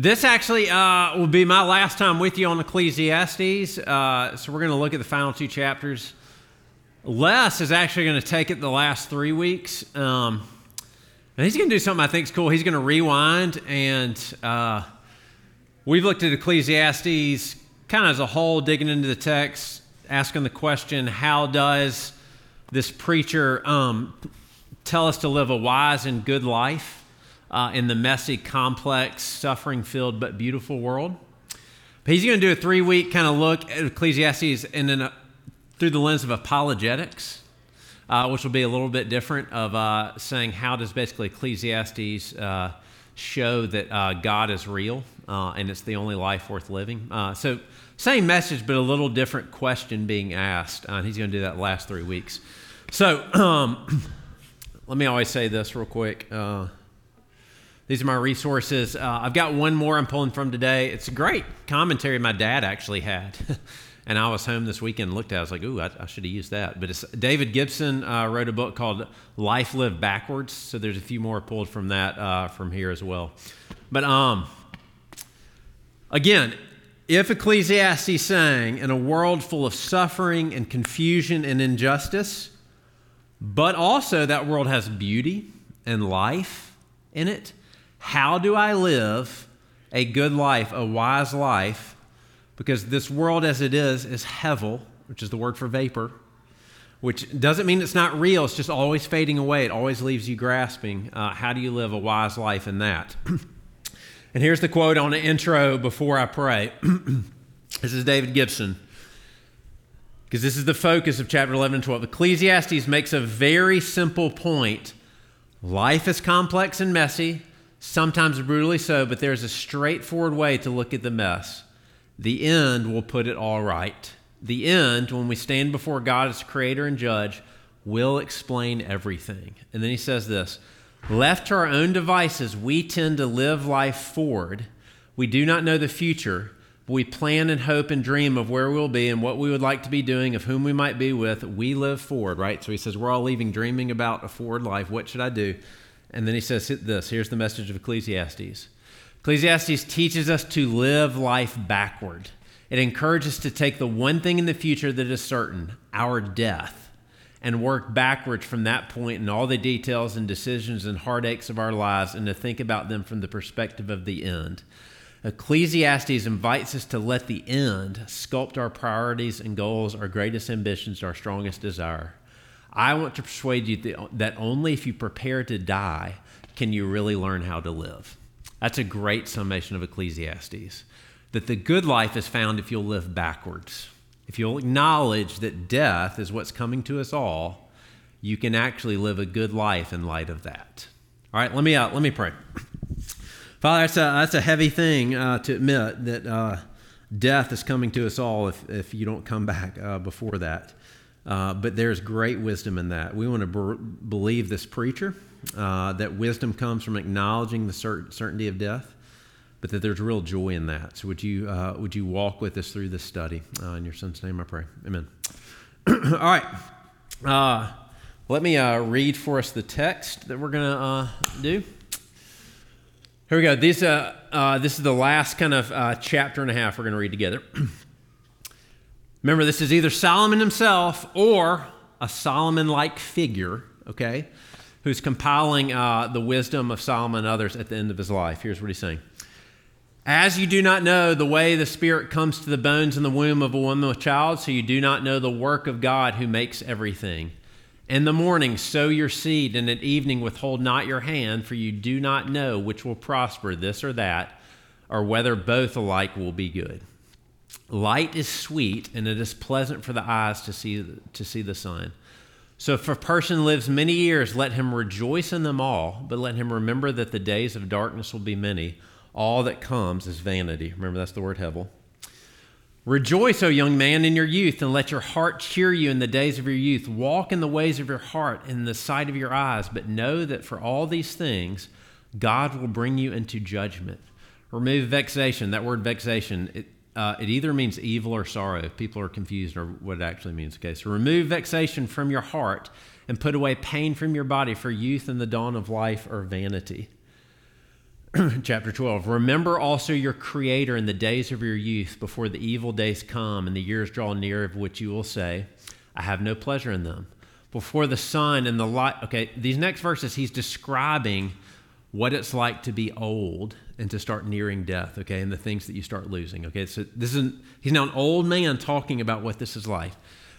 This actually uh, will be my last time with you on Ecclesiastes. Uh, so we're going to look at the final two chapters. Les is actually going to take it the last three weeks. Um, and he's going to do something I think is cool. He's going to rewind, and uh, we've looked at Ecclesiastes kind of as a whole, digging into the text, asking the question how does this preacher um, tell us to live a wise and good life? Uh, in the messy, complex, suffering filled, but beautiful world. But he's going to do a three week kind of look at Ecclesiastes and then uh, through the lens of apologetics, uh, which will be a little bit different of uh, saying how does basically Ecclesiastes uh, show that uh, God is real and it's the only life worth living. so, same message, but a little different question being asked. and he's going to do that last three weeks. So, um, let me always say this real quick. These are my resources. Uh, I've got one more I'm pulling from today. It's a great commentary my dad actually had. and I was home this weekend and looked at it. I was like, ooh, I, I should have used that. But David Gibson uh, wrote a book called Life Lived Backwards. So there's a few more pulled from that uh, from here as well. But um, again, if Ecclesiastes sang in a world full of suffering and confusion and injustice, but also that world has beauty and life in it, how do I live a good life, a wise life? Because this world as it is is hevel, which is the word for vapor, which doesn't mean it's not real. It's just always fading away. It always leaves you grasping. Uh, how do you live a wise life in that? and here's the quote on the intro before I pray. this is David Gibson because this is the focus of chapter 11 and 12. Ecclesiastes makes a very simple point. Life is complex and messy sometimes brutally so, but there's a straightforward way to look at the mess. The end will put it all right. The end, when we stand before God as creator and judge, will explain everything. And then he says this Left to our own devices, we tend to live life forward. We do not know the future, but we plan and hope and dream of where we'll be and what we would like to be doing, of whom we might be with. We live forward, right? So he says, We're all leaving dreaming about a forward life. What should I do? And then he says this here's the message of Ecclesiastes Ecclesiastes teaches us to live life backward. It encourages us to take the one thing in the future that is certain, our death, and work backwards from that point in all the details and decisions and heartaches of our lives and to think about them from the perspective of the end. Ecclesiastes invites us to let the end sculpt our priorities and goals, our greatest ambitions, our strongest desire. I want to persuade you that only if you prepare to die can you really learn how to live. That's a great summation of Ecclesiastes. That the good life is found if you'll live backwards. If you'll acknowledge that death is what's coming to us all, you can actually live a good life in light of that. All right, let me uh, let me pray. Father, that's a, that's a heavy thing uh, to admit that uh, death is coming to us all if, if you don't come back uh, before that. Uh, but there's great wisdom in that. We want to believe this preacher uh, that wisdom comes from acknowledging the cert- certainty of death, but that there's real joy in that. So would you uh, would you walk with us through this study? Uh, in your son's name, I pray. Amen. All right. Uh, let me read for us the text that we're to do. Here we go. This, this is the last kind of chapter and a half we're going to read together. Remember, this is either Solomon himself or a Solomon like figure, okay, who's compiling uh, the wisdom of Solomon and others at the end of his life. Here's what he's saying As you do not know the way the Spirit comes to the bones in the womb of a woman with child, so you do not know the work of God who makes everything. In the morning, sow your seed, and at evening, withhold not your hand, for you do not know which will prosper, this or that, or whether both alike will be good. Light is sweet, and it is pleasant for the eyes to see, to see the sun. So if a person lives many years, let him rejoice in them all, but let him remember that the days of darkness will be many. All that comes is vanity. Remember, that's the word hevel. Rejoice, O young man, in your youth, and let your heart cheer you in the days of your youth. Walk in the ways of your heart, in the sight of your eyes, but know that for all these things, God will bring you into judgment. Remove vexation. That word vexation, it, uh, it either means evil or sorrow. If people are confused or what it actually means. Okay, so remove vexation from your heart and put away pain from your body, for youth and the dawn of life are vanity. chapter 12. Remember also your Creator in the days of your youth, before the evil days come and the years draw near, of which you will say, I have no pleasure in them. Before the sun and the light. Okay, these next verses, he's describing what it's like to be old and to start nearing death, okay, and the things that you start losing, okay. So this is he's now an old man talking about what this is like.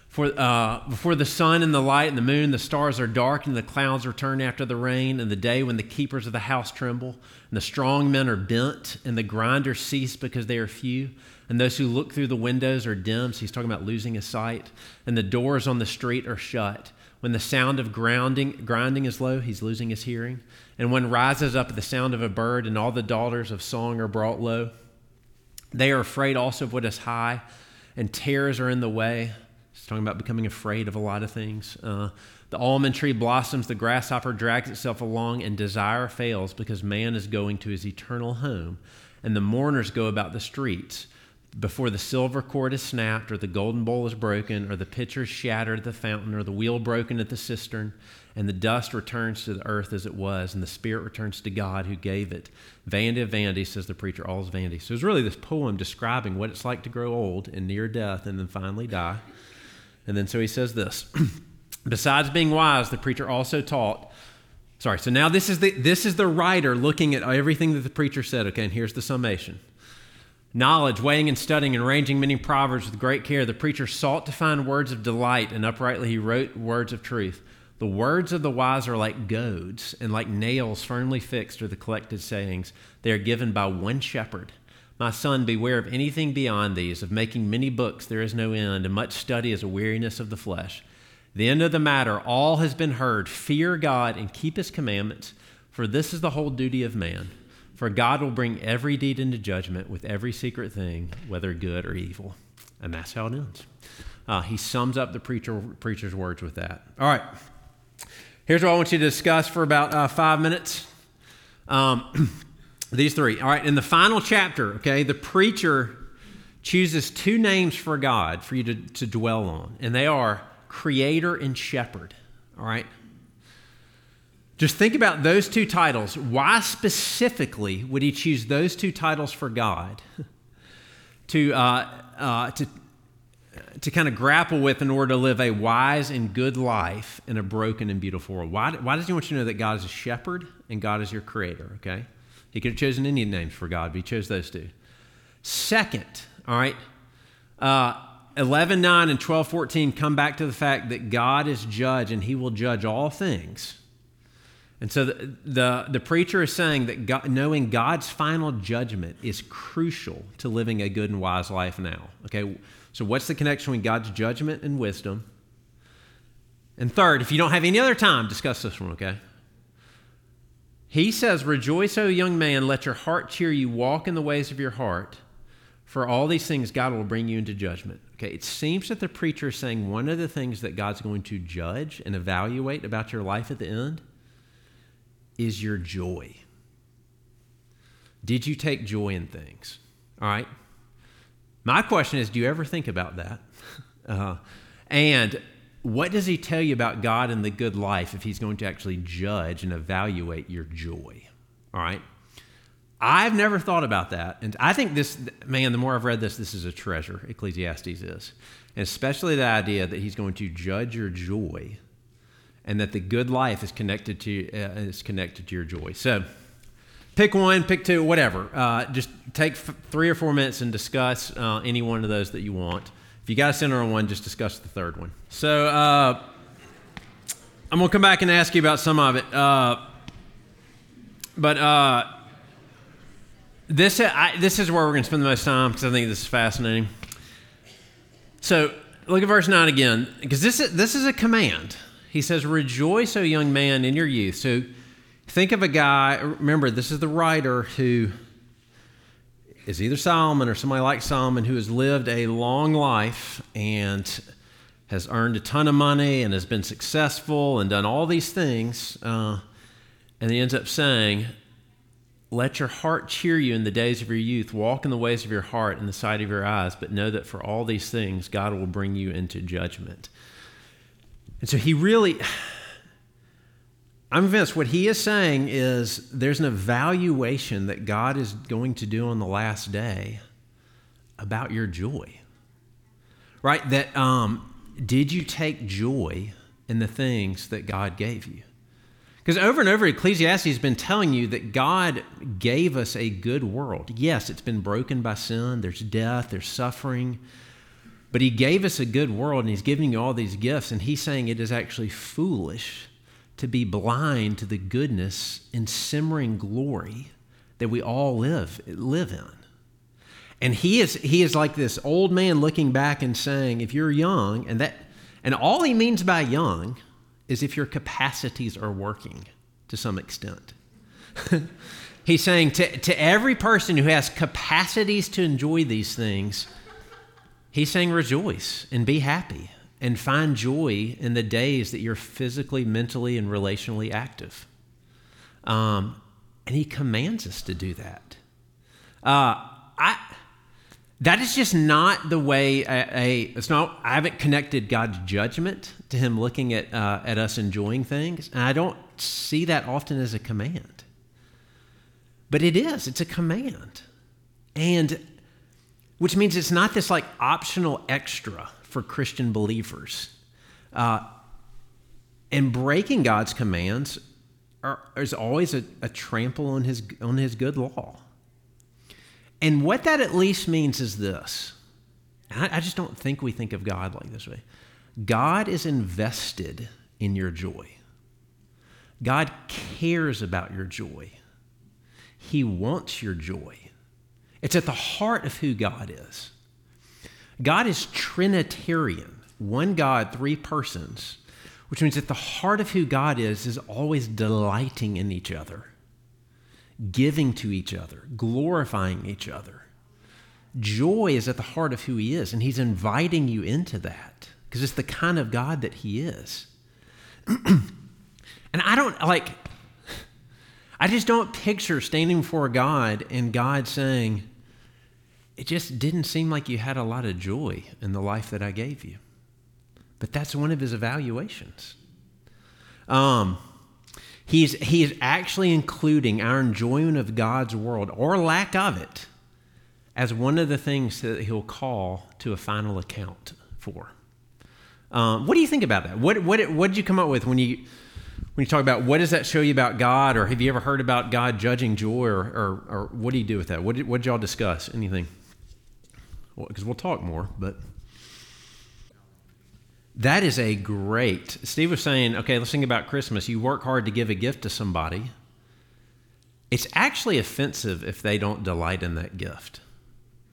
For, uh, before the sun and the light and the moon, the stars are dark, and the clouds return after the rain, and the day when the keepers of the house tremble, and the strong men are bent, and the grinders cease because they are few, and those who look through the windows are dim. So he's talking about losing his sight, and the doors on the street are shut. When the sound of grounding, grinding is low, he's losing his hearing. And when rises up the sound of a bird, and all the daughters of song are brought low, they are afraid also of what is high, and terrors are in the way He's talking about becoming afraid of a lot of things. Uh, the almond tree blossoms, the grasshopper drags itself along, and desire fails because man is going to his eternal home. And the mourners go about the streets. Before the silver cord is snapped, or the golden bowl is broken, or the pitcher shattered at the fountain, or the wheel broken at the cistern, and the dust returns to the earth as it was, and the spirit returns to God who gave it. Vanity of vanity, says the preacher, all is vanity. So it's really this poem describing what it's like to grow old and near death and then finally die. And then so he says this Besides being wise, the preacher also taught. Sorry, so now this is the this is the writer looking at everything that the preacher said. Okay, and here's the summation. Knowledge, weighing and studying, and arranging many proverbs with great care, the preacher sought to find words of delight, and uprightly he wrote words of truth. The words of the wise are like goads, and like nails firmly fixed are the collected sayings. They are given by one shepherd my son, beware of anything beyond these, of making many books there is no end, and much study is a weariness of the flesh. The end of the matter, all has been heard. Fear God and keep his commandments, for this is the whole duty of man. For God will bring every deed into judgment with every secret thing, whether good or evil. And that's how it ends. Uh, he sums up the preacher, preacher's words with that. All right. Here's what I want you to discuss for about uh, five minutes. Um, These three. All right, in the final chapter, okay, the preacher chooses two names for God for you to, to dwell on, and they are creator and shepherd. All right? Just think about those two titles. Why specifically would he choose those two titles for God to, uh, uh, to, to kind of grapple with in order to live a wise and good life in a broken and beautiful world? Why, why does he want you to know that God is a shepherd and God is your creator, okay? He could have chosen any names for God, but he chose those two. Second, all right, uh, 11, 9, and 12, 14 come back to the fact that God is judge and he will judge all things. And so the, the, the, preacher is saying that God, knowing God's final judgment is crucial to living a good and wise life now. Okay, so what's the connection between God's judgment and wisdom? And third, if you don't have any other time, discuss this one, okay? He says, Rejoice, O young man, let your heart cheer you, walk in the ways of your heart. For all these things, God will bring you into judgment. Okay, it seems that the preacher is saying one of the things that God's going to judge and evaluate about your life at the end is your joy. Did you take joy in things? All right. My question is do you ever think about that? Uh, and what does he tell you about God and the good life if he's going to actually judge and evaluate your joy? All right? I've never thought about that. And I think this, man, the more I've read this, this is a treasure, Ecclesiastes is. And especially the idea that he's going to judge your joy and that the good life is connected to, uh, is connected to your joy. So pick one, pick two, whatever. Uh, just take f- three or four minutes and discuss uh, any one of those that you want. If you got a center on one, just discuss the third one. So uh, I'm going to come back and ask you about some of it. Uh, but uh, this, I, this is where we're going to spend the most time because I think this is fascinating. So look at verse 9 again, because this is, this is a command. He says, Rejoice, O young man, in your youth. So think of a guy, remember, this is the writer who is either Solomon or somebody like Solomon who has lived a long life and has earned a ton of money and has been successful and done all these things. Uh, and he ends up saying, Let your heart cheer you in the days of your youth. Walk in the ways of your heart in the sight of your eyes, but know that for all these things, God will bring you into judgment. And so he really, I'm convinced what he is saying is there's an evaluation that God is going to do on the last day about your joy. Right? That um, did you take joy in the things that God gave you? Because over and over, Ecclesiastes has been telling you that God gave us a good world. Yes, it's been broken by sin, there's death, there's suffering, but He gave us a good world and He's giving you all these gifts, and He's saying it is actually foolish to be blind to the goodness and simmering glory that we all live, live in. And he is, he is like this old man looking back and saying, if you're young, and that and all he means by young is if your capacities are working to some extent. He's saying to, to every person who has capacities to enjoy these things, he's saying rejoice and be happy and find joy in the days that you're physically, mentally, and relationally active. Um, and he commands us to do that. Uh, I, that is just not the way a, a, it's not i haven't connected god's judgment to him looking at, uh, at us enjoying things and i don't see that often as a command but it is it's a command and which means it's not this like optional extra for christian believers uh, and breaking god's commands are, is always a, a trample on his on his good law and what that at least means is this I, I just don't think we think of God like this way. God is invested in your joy. God cares about your joy. He wants your joy. It's at the heart of who God is. God is Trinitarian, one God, three persons, which means at the heart of who God is, is always delighting in each other giving to each other, glorifying each other. Joy is at the heart of who He is, and He's inviting you into that because it's the kind of God that He is. and I don't like, I just don't picture standing before God and God saying, It just didn't seem like you had a lot of joy in the life that I gave you. But that's one of His evaluations. Um, He's, he is actually including our enjoyment of God's world or lack of it as one of the things that he'll call to a final account for. Um, what do you think about that? What, what, what did you come up with when you, when you talk about what does that show you about God? Or have you ever heard about God judging joy? Or, or, or what do you do with that? What did, what did y'all discuss? Anything? Because well, talk more, but. That is a great. Steve was saying, okay, let's think about Christmas. You work hard to give a gift to somebody. It's actually offensive if they don't delight in that gift,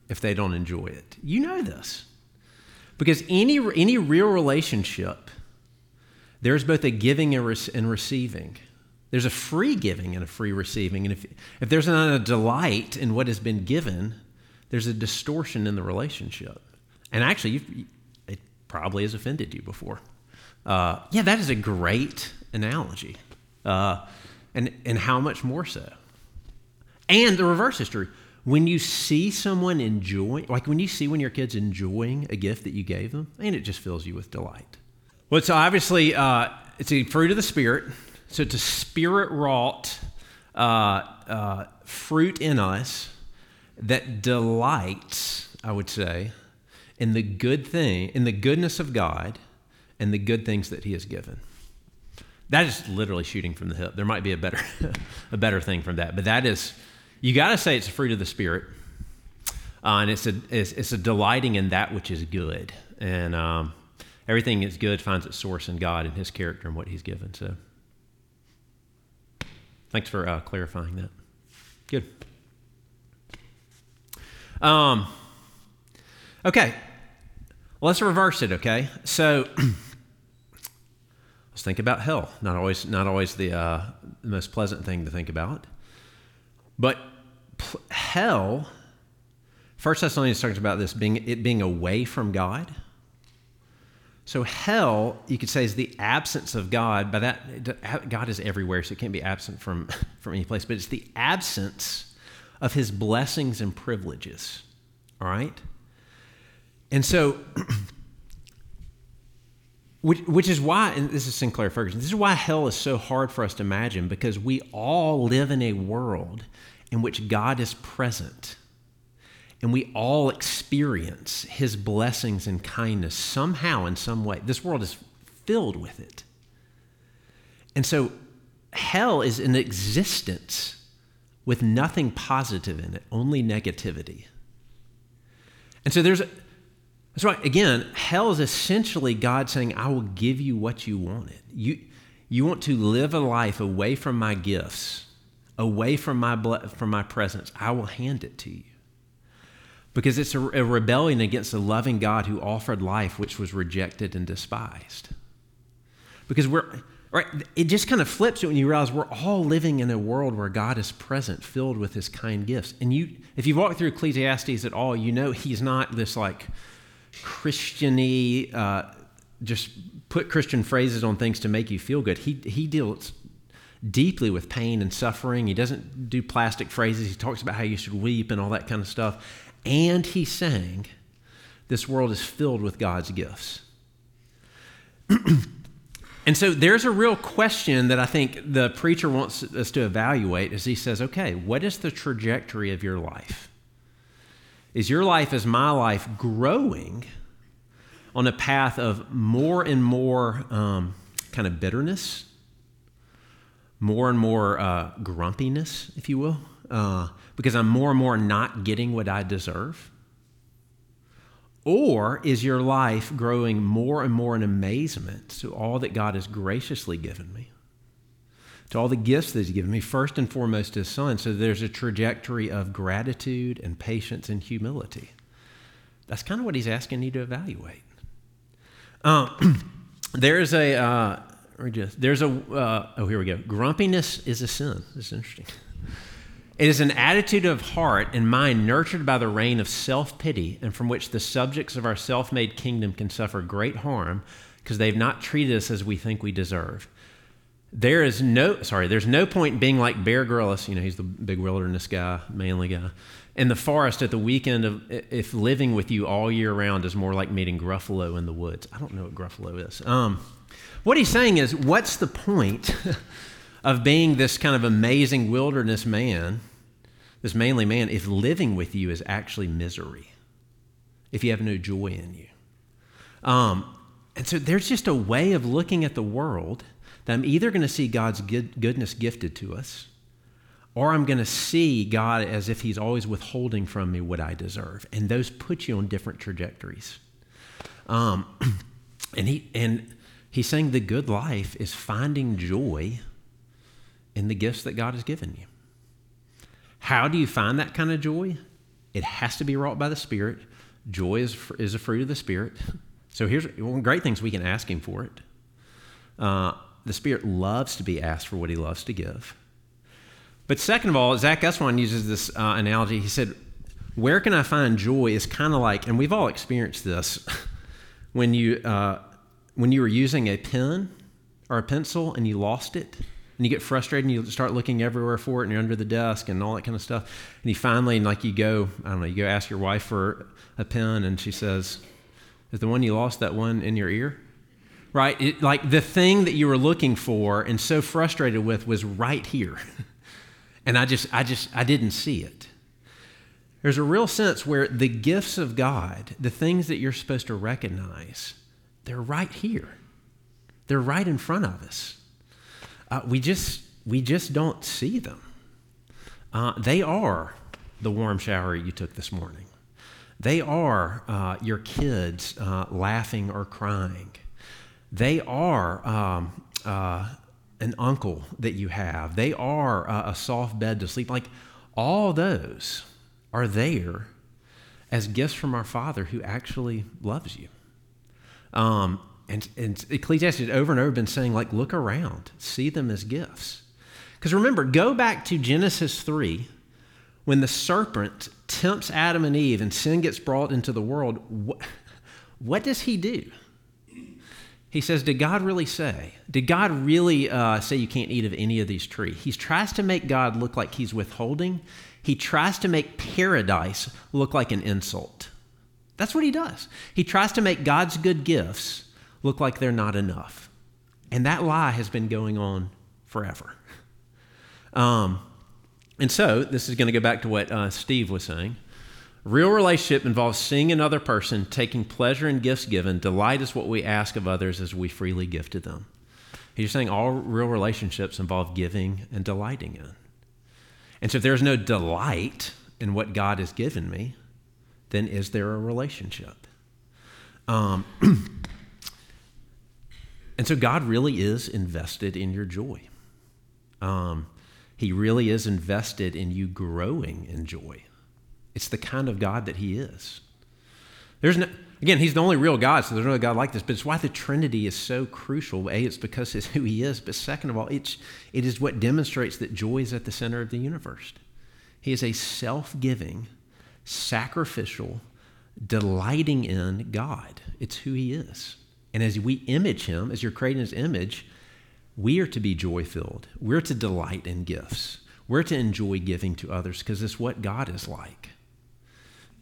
if they don't enjoy it. You know this. Because any, any real relationship, there's both a giving and receiving. There's a free giving and a free receiving. And if, if there's not a delight in what has been given, there's a distortion in the relationship. And actually, it probably has offended you before. Uh, yeah, that is a great analogy. Uh, and, and how much more so? And the reverse is true. When you see someone enjoying, like when you see when your kid's enjoying a gift that you gave them, and it just fills you with delight. Well, it's obviously uh, it's a fruit of the spirit. So it's a spirit wrought uh, uh, fruit in us that delights, I would say, in the good thing, in the goodness of God and the good things that He has given. That is literally shooting from the hip. There might be a better, a better thing from that, but that is, you got to say it's a fruit of the Spirit, uh, and it's a it's, it's, a delighting in that which is good, and um, everything that's good finds its source in God and His character and what He's given. So, thanks for uh, clarifying that. Good. Um, okay, let's reverse it, okay? So let's think about hell. Not always, not always the, uh, most pleasant thing to think about. But hell, First Thessalonians talks about this being it being away from God. So hell, you could say, is the absence of God. By that, God is everywhere, so it can't be absent from from any place. But it's the absence of His blessings and privileges. All right. And so which, which is why, and this is Sinclair Ferguson, this is why hell is so hard for us to imagine because we all live in a world in which God is present. And we all experience his blessings and kindness somehow, in some way. This world is filled with it. And so hell is an existence with nothing positive in it, only negativity. And so there's, that's right, again, hell is essentially God saying, I will give you what you wanted. You, you want to live a life away from my gifts, away from my, from my presence. I will hand it to you. Because it's a, a rebellion against the loving God who offered life which was rejected and despised. Because we're, Right? It just kind of flips it when you realize we're all living in a world where God is present, filled with his kind gifts. And you, if you've walked through Ecclesiastes at all, you know he's not this like Christiany, uh, just put Christian phrases on things to make you feel good. He, he deals deeply with pain and suffering. He doesn't do plastic phrases. He talks about how you should weep and all that kind of stuff. And he's saying this world is filled with God's gifts. And so there's a real question that I think the preacher wants us to evaluate as he says, okay, what is the trajectory of your life? Is your life, as my life, growing on a path of more and more um, kind of bitterness, more and more uh, grumpiness, if you will, uh, because I'm more and more not getting what I deserve? Or is your life growing more and more in amazement to all that God has graciously given me? To all the gifts that He's given me, first and foremost His Son. So there's a trajectory of gratitude and patience and humility. That's kind of what He's asking you to evaluate. Um, there's a, uh, there's a, uh, oh, here we go. Grumpiness is a sin. This is interesting. It is an attitude of heart and mind nurtured by the reign of self pity, and from which the subjects of our self made kingdom can suffer great harm because they've not treated us as we think we deserve. There is no, sorry, there's no point being like Bear Grylls, you know, he's the big wilderness guy, manly guy, in the forest at the weekend of if living with you all year round is more like meeting Gruffalo in the woods. I don't know what Gruffalo is. Um, what he's saying is, what's the point of being this kind of amazing wilderness man, this manly man, if living with you is actually misery, if you have no joy in you. Um, and so there's just a way of looking at the world that I'm either going to see God's good, goodness gifted to us, or I'm going to see God as if He's always withholding from me what I deserve. And those put you on different trajectories. Um, and he and he's saying the good life is finding joy in the gifts that God has given you. How do you find that kind of joy? It has to be wrought by the Spirit. Joy is, is a fruit of the Spirit. So here's one great things we can ask Him for it. Uh, the Spirit loves to be asked for what He loves to give. But second of all, Zach Eswine uses this uh, analogy. He said, Where can I find joy is kind of like, and we've all experienced this, when you, uh, when you were using a pen or a pencil and you lost it and you get frustrated and you start looking everywhere for it and you're under the desk and all that kind of stuff. And you finally like you go i don't know you go ask your wife for a pen and she says is the one you lost that one in your ear? Right? It, like the thing that you were looking for and so frustrated with was right here. And i just i just i didn't see it. There's a real sense where the gifts of god the things that you're supposed to recognize they're right here. They're right in front of us uh, we just we just don't see them. Uh, they are the warm shower you took this morning. They are uh, your kids uh, laughing or crying. They are um, uh, an uncle that you have. They are uh, a soft bed to sleep. Like all those are there as gifts from our Father who actually loves you. Um, and, and Ecclesiastes over and over been saying, like, look around, see them as gifts. Because remember, go back to Genesis 3, when the serpent tempts Adam and Eve and sin gets brought into the world. What, what does he do? He says, Did God really say? Did God really uh, say you can't eat of any of these trees? He tries to make God look like he's withholding. He tries to make paradise look like an insult. That's what he does. He tries to make God's good gifts look like they're not enough. And that lie has been going on forever. Um, and so, this is going to go back to what uh, Steve was saying. Real relationship involves seeing another person, taking pleasure in gifts given. Delight is what we ask of others as we freely give to them. He's saying all real relationships involve giving and delighting in. And so, if there's no delight in what God has given me, then is there a relationship? Um, and so, God really is invested in your joy. Um, he really is invested in you growing in joy. It's the kind of God that He is. There's no, again, He's the only real God, so there's no God like this. But it's why the Trinity is so crucial. A, it's because it's who He is. But second of all, it's, it is what demonstrates that joy is at the center of the universe. He is a self giving, sacrificial, delighting in God. It's who He is. And as we image Him, as you're creating His image, we are to be joy filled. We're to delight in gifts. We're to enjoy giving to others because it's what God is like.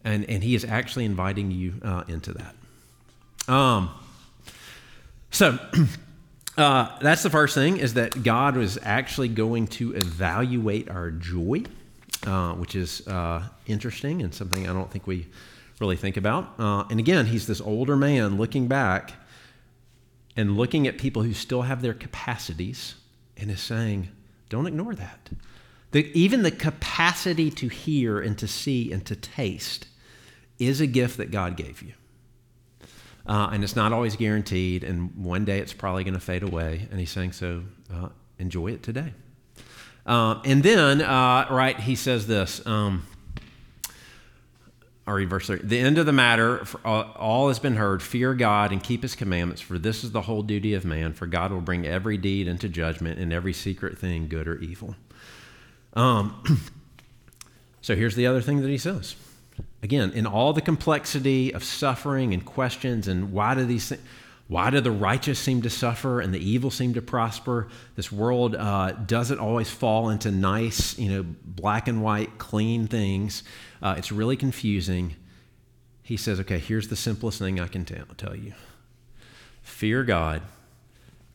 And, and He is actually inviting you uh, into that. Um, so, uh, that's the first thing is that God was actually going to evaluate our joy, uh, which is uh, interesting and something I don't think we really think about. Uh, and again, he's this older man looking back and looking at people who still have their capacities and is saying, don't ignore that. The, even the capacity to hear and to see and to taste is a gift that God gave you. Uh, and it's not always guaranteed, and one day it's probably going to fade away. And he's saying, so uh, enjoy it today. Uh, and then, uh, right, he says this. Um, I'll read verse 30. The end of the matter, all has been heard. Fear God and keep his commandments, for this is the whole duty of man. For God will bring every deed into judgment and every secret thing, good or evil. Um, so here's the other thing that he says. Again, in all the complexity of suffering and questions and why do these things, why do the righteous seem to suffer and the evil seem to prosper? This world uh, doesn't always fall into nice, you know, black and white, clean things. Uh, it's really confusing. He says, okay, here's the simplest thing I can tell, tell you fear God,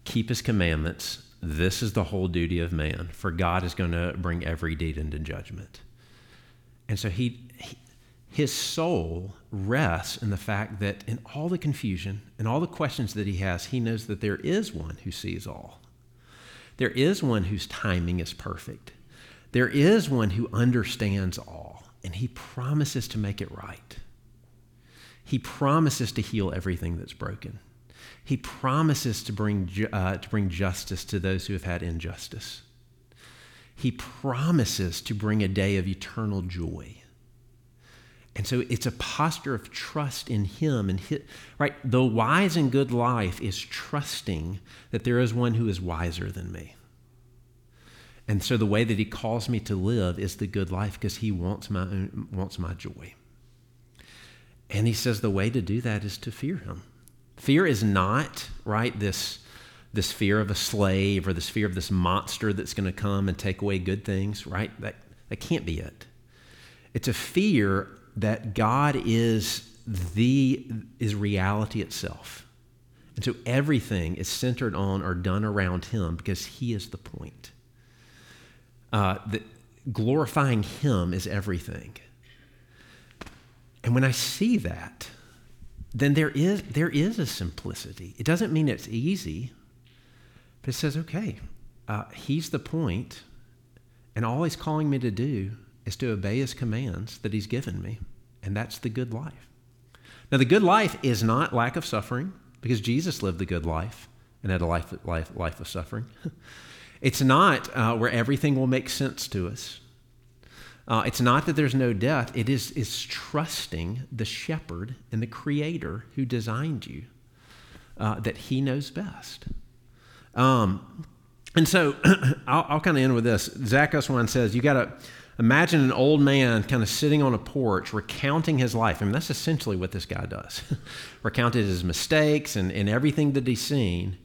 keep his commandments. This is the whole duty of man, for God is going to bring every deed into judgment. And so he his soul rests in the fact that in all the confusion and all the questions that he has, he knows that there is one who sees all. There is one whose timing is perfect. There is one who understands all, and he promises to make it right. He promises to heal everything that's broken. He promises to bring, uh, to bring justice to those who have had injustice. He promises to bring a day of eternal joy. And so it's a posture of trust in Him. And his, right, the wise and good life is trusting that there is one who is wiser than me. And so the way that He calls me to live is the good life because He wants my own, wants my joy. And He says the way to do that is to fear Him. Fear is not right this this fear of a slave or this fear of this monster that's going to come and take away good things. Right? That that can't be it. It's a fear that God is the is reality itself. And so everything is centered on or done around him because he is the point. Uh, the, glorifying him is everything. And when I see that, then there is, there is a simplicity. It doesn't mean it's easy, but it says, okay, uh, he's the point, and all he's calling me to do is to obey his commands that he's given me. And that's the good life. Now, the good life is not lack of suffering, because Jesus lived the good life and had a life, life, life of suffering. it's not uh, where everything will make sense to us. Uh, it's not that there's no death. It is, is trusting the shepherd and the creator who designed you uh, that he knows best. Um, and so I'll, I'll kind of end with this. Zach Eswine says, you got to Imagine an old man kind of sitting on a porch recounting his life. I mean, that's essentially what this guy does. Recounted his mistakes and, and everything that he's seen,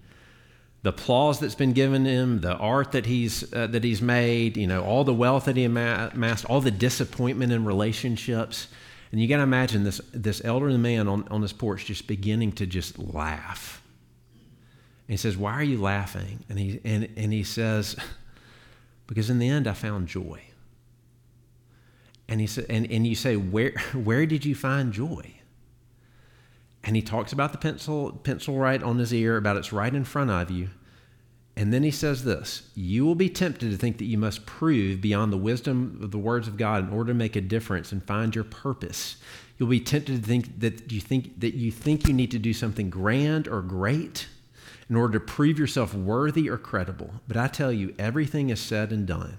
the applause that's been given him, the art that he's, uh, that he's made, you know, all the wealth that he amassed, all the disappointment in relationships. And you got to imagine this, this elderly man on, on this porch just beginning to just laugh And he says, Why are you laughing? And he, and, and he says, Because in the end, I found joy. And, he said, and, and you say, where, where did you find joy? And he talks about the pencil, pencil right on his ear, about it's right in front of you. And then he says this You will be tempted to think that you must prove beyond the wisdom of the words of God in order to make a difference and find your purpose. You'll be tempted to think that you think that you think you need to do something grand or great in order to prove yourself worthy or credible. But I tell you, everything is said and done.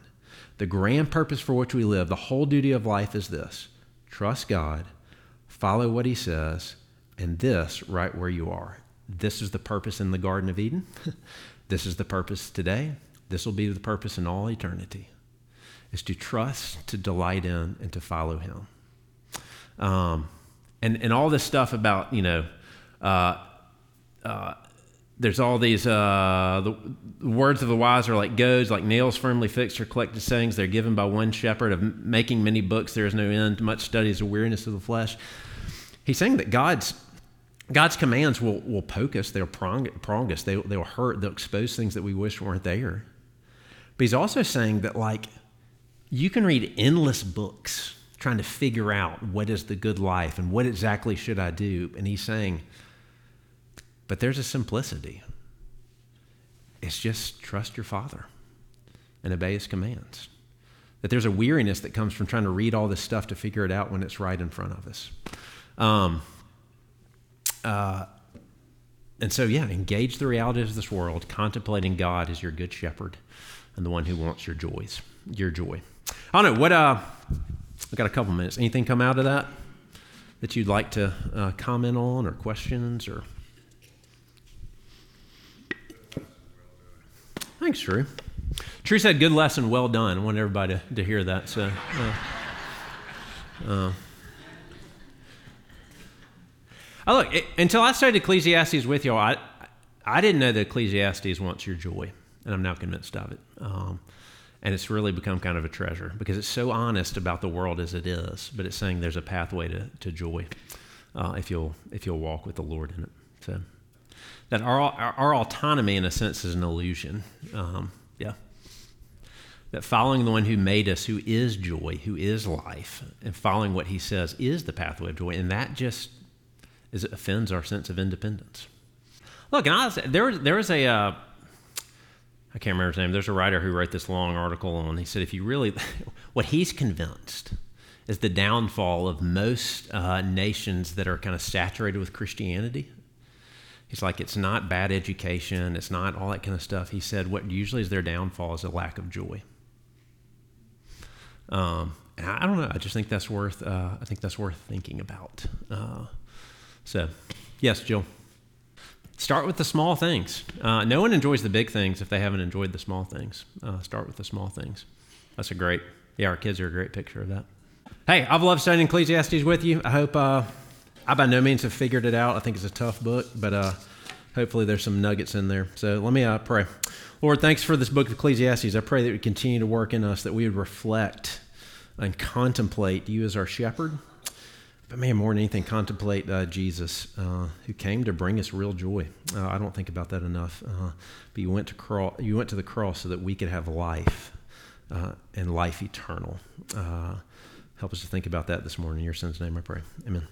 The grand purpose for which we live, the whole duty of life is this trust God, follow what He says, and this right where you are. This is the purpose in the Garden of Eden. this is the purpose today. This will be the purpose in all eternity. Is to trust, to delight in, and to follow Him. Um, and and all this stuff about you know, uh, uh, there's all these uh, the, words of the wise are like goads, like nails firmly fixed or collected sayings. They're given by one shepherd of making many books. There is no end. Much study is a weariness of the flesh. He's saying that God's God's commands will, will poke us, they'll prong, prong us, they, they'll hurt, they'll expose things that we wish weren't there. But he's also saying that, like, you can read endless books trying to figure out what is the good life and what exactly should I do. And he's saying, but there's a simplicity. It's just trust your Father and obey His commands. That there's a weariness that comes from trying to read all this stuff to figure it out when it's right in front of us. Um, uh, and so, yeah, engage the realities of this world, contemplating God as your good shepherd and the one who wants your joys, your joy. I don't know what. Uh, I got a couple minutes. Anything come out of that that you'd like to uh, comment on, or questions, or Thanks, Drew. Drew said, "Good lesson, well done." I want everybody to, to hear that. So, uh, uh, oh, look, it, until I studied Ecclesiastes with y'all, I I didn't know that Ecclesiastes wants your joy, and I'm now convinced of it. Um, and it's really become kind of a treasure because it's so honest about the world as it is, but it's saying there's a pathway to, to joy uh, if you'll if you'll walk with the Lord in it. So that our, our, autonomy, in a sense, is an illusion. Um, yeah. That following the one who made us, who is joy, who is life, and following what he says is the pathway of joy. And that just is, it offends our sense of independence. Look, and I was, there, there was a, uh, I can't remember his name, there's a writer who wrote this long article on, he said, if you really, what he's convinced is the downfall of most uh, nations that are kind of saturated with Christianity He's like, it's not bad education, it's not all that kind of stuff. He said, what usually is their downfall is a lack of joy. Um, and I, don't know. I just think that's worth. Uh, I think that's worth thinking about. Uh, so, yes, Jill. Start with the small things. Uh, no one enjoys the big things if they haven't enjoyed the small things. Uh, start with the small things. That's a great. Yeah, our kids are a great picture of that. Hey, I've loved studying Ecclesiastes with you. I hope uh, I by no means have figured it out. I think it's a tough book, but uh, hopefully there's some nuggets in there. So let me uh, pray. Lord, thanks for this book of Ecclesiastes. I pray that we continue to work in us, that we would reflect and contemplate you as our shepherd. But man, more than anything, contemplate uh, Jesus, uh, who came to bring us real joy. Uh, I don't think about that enough. Uh, but you went to cross, you went to the cross so that we could have life uh, and life eternal. Uh, help us to think about that this morning. In your son's name, I pray. Amen.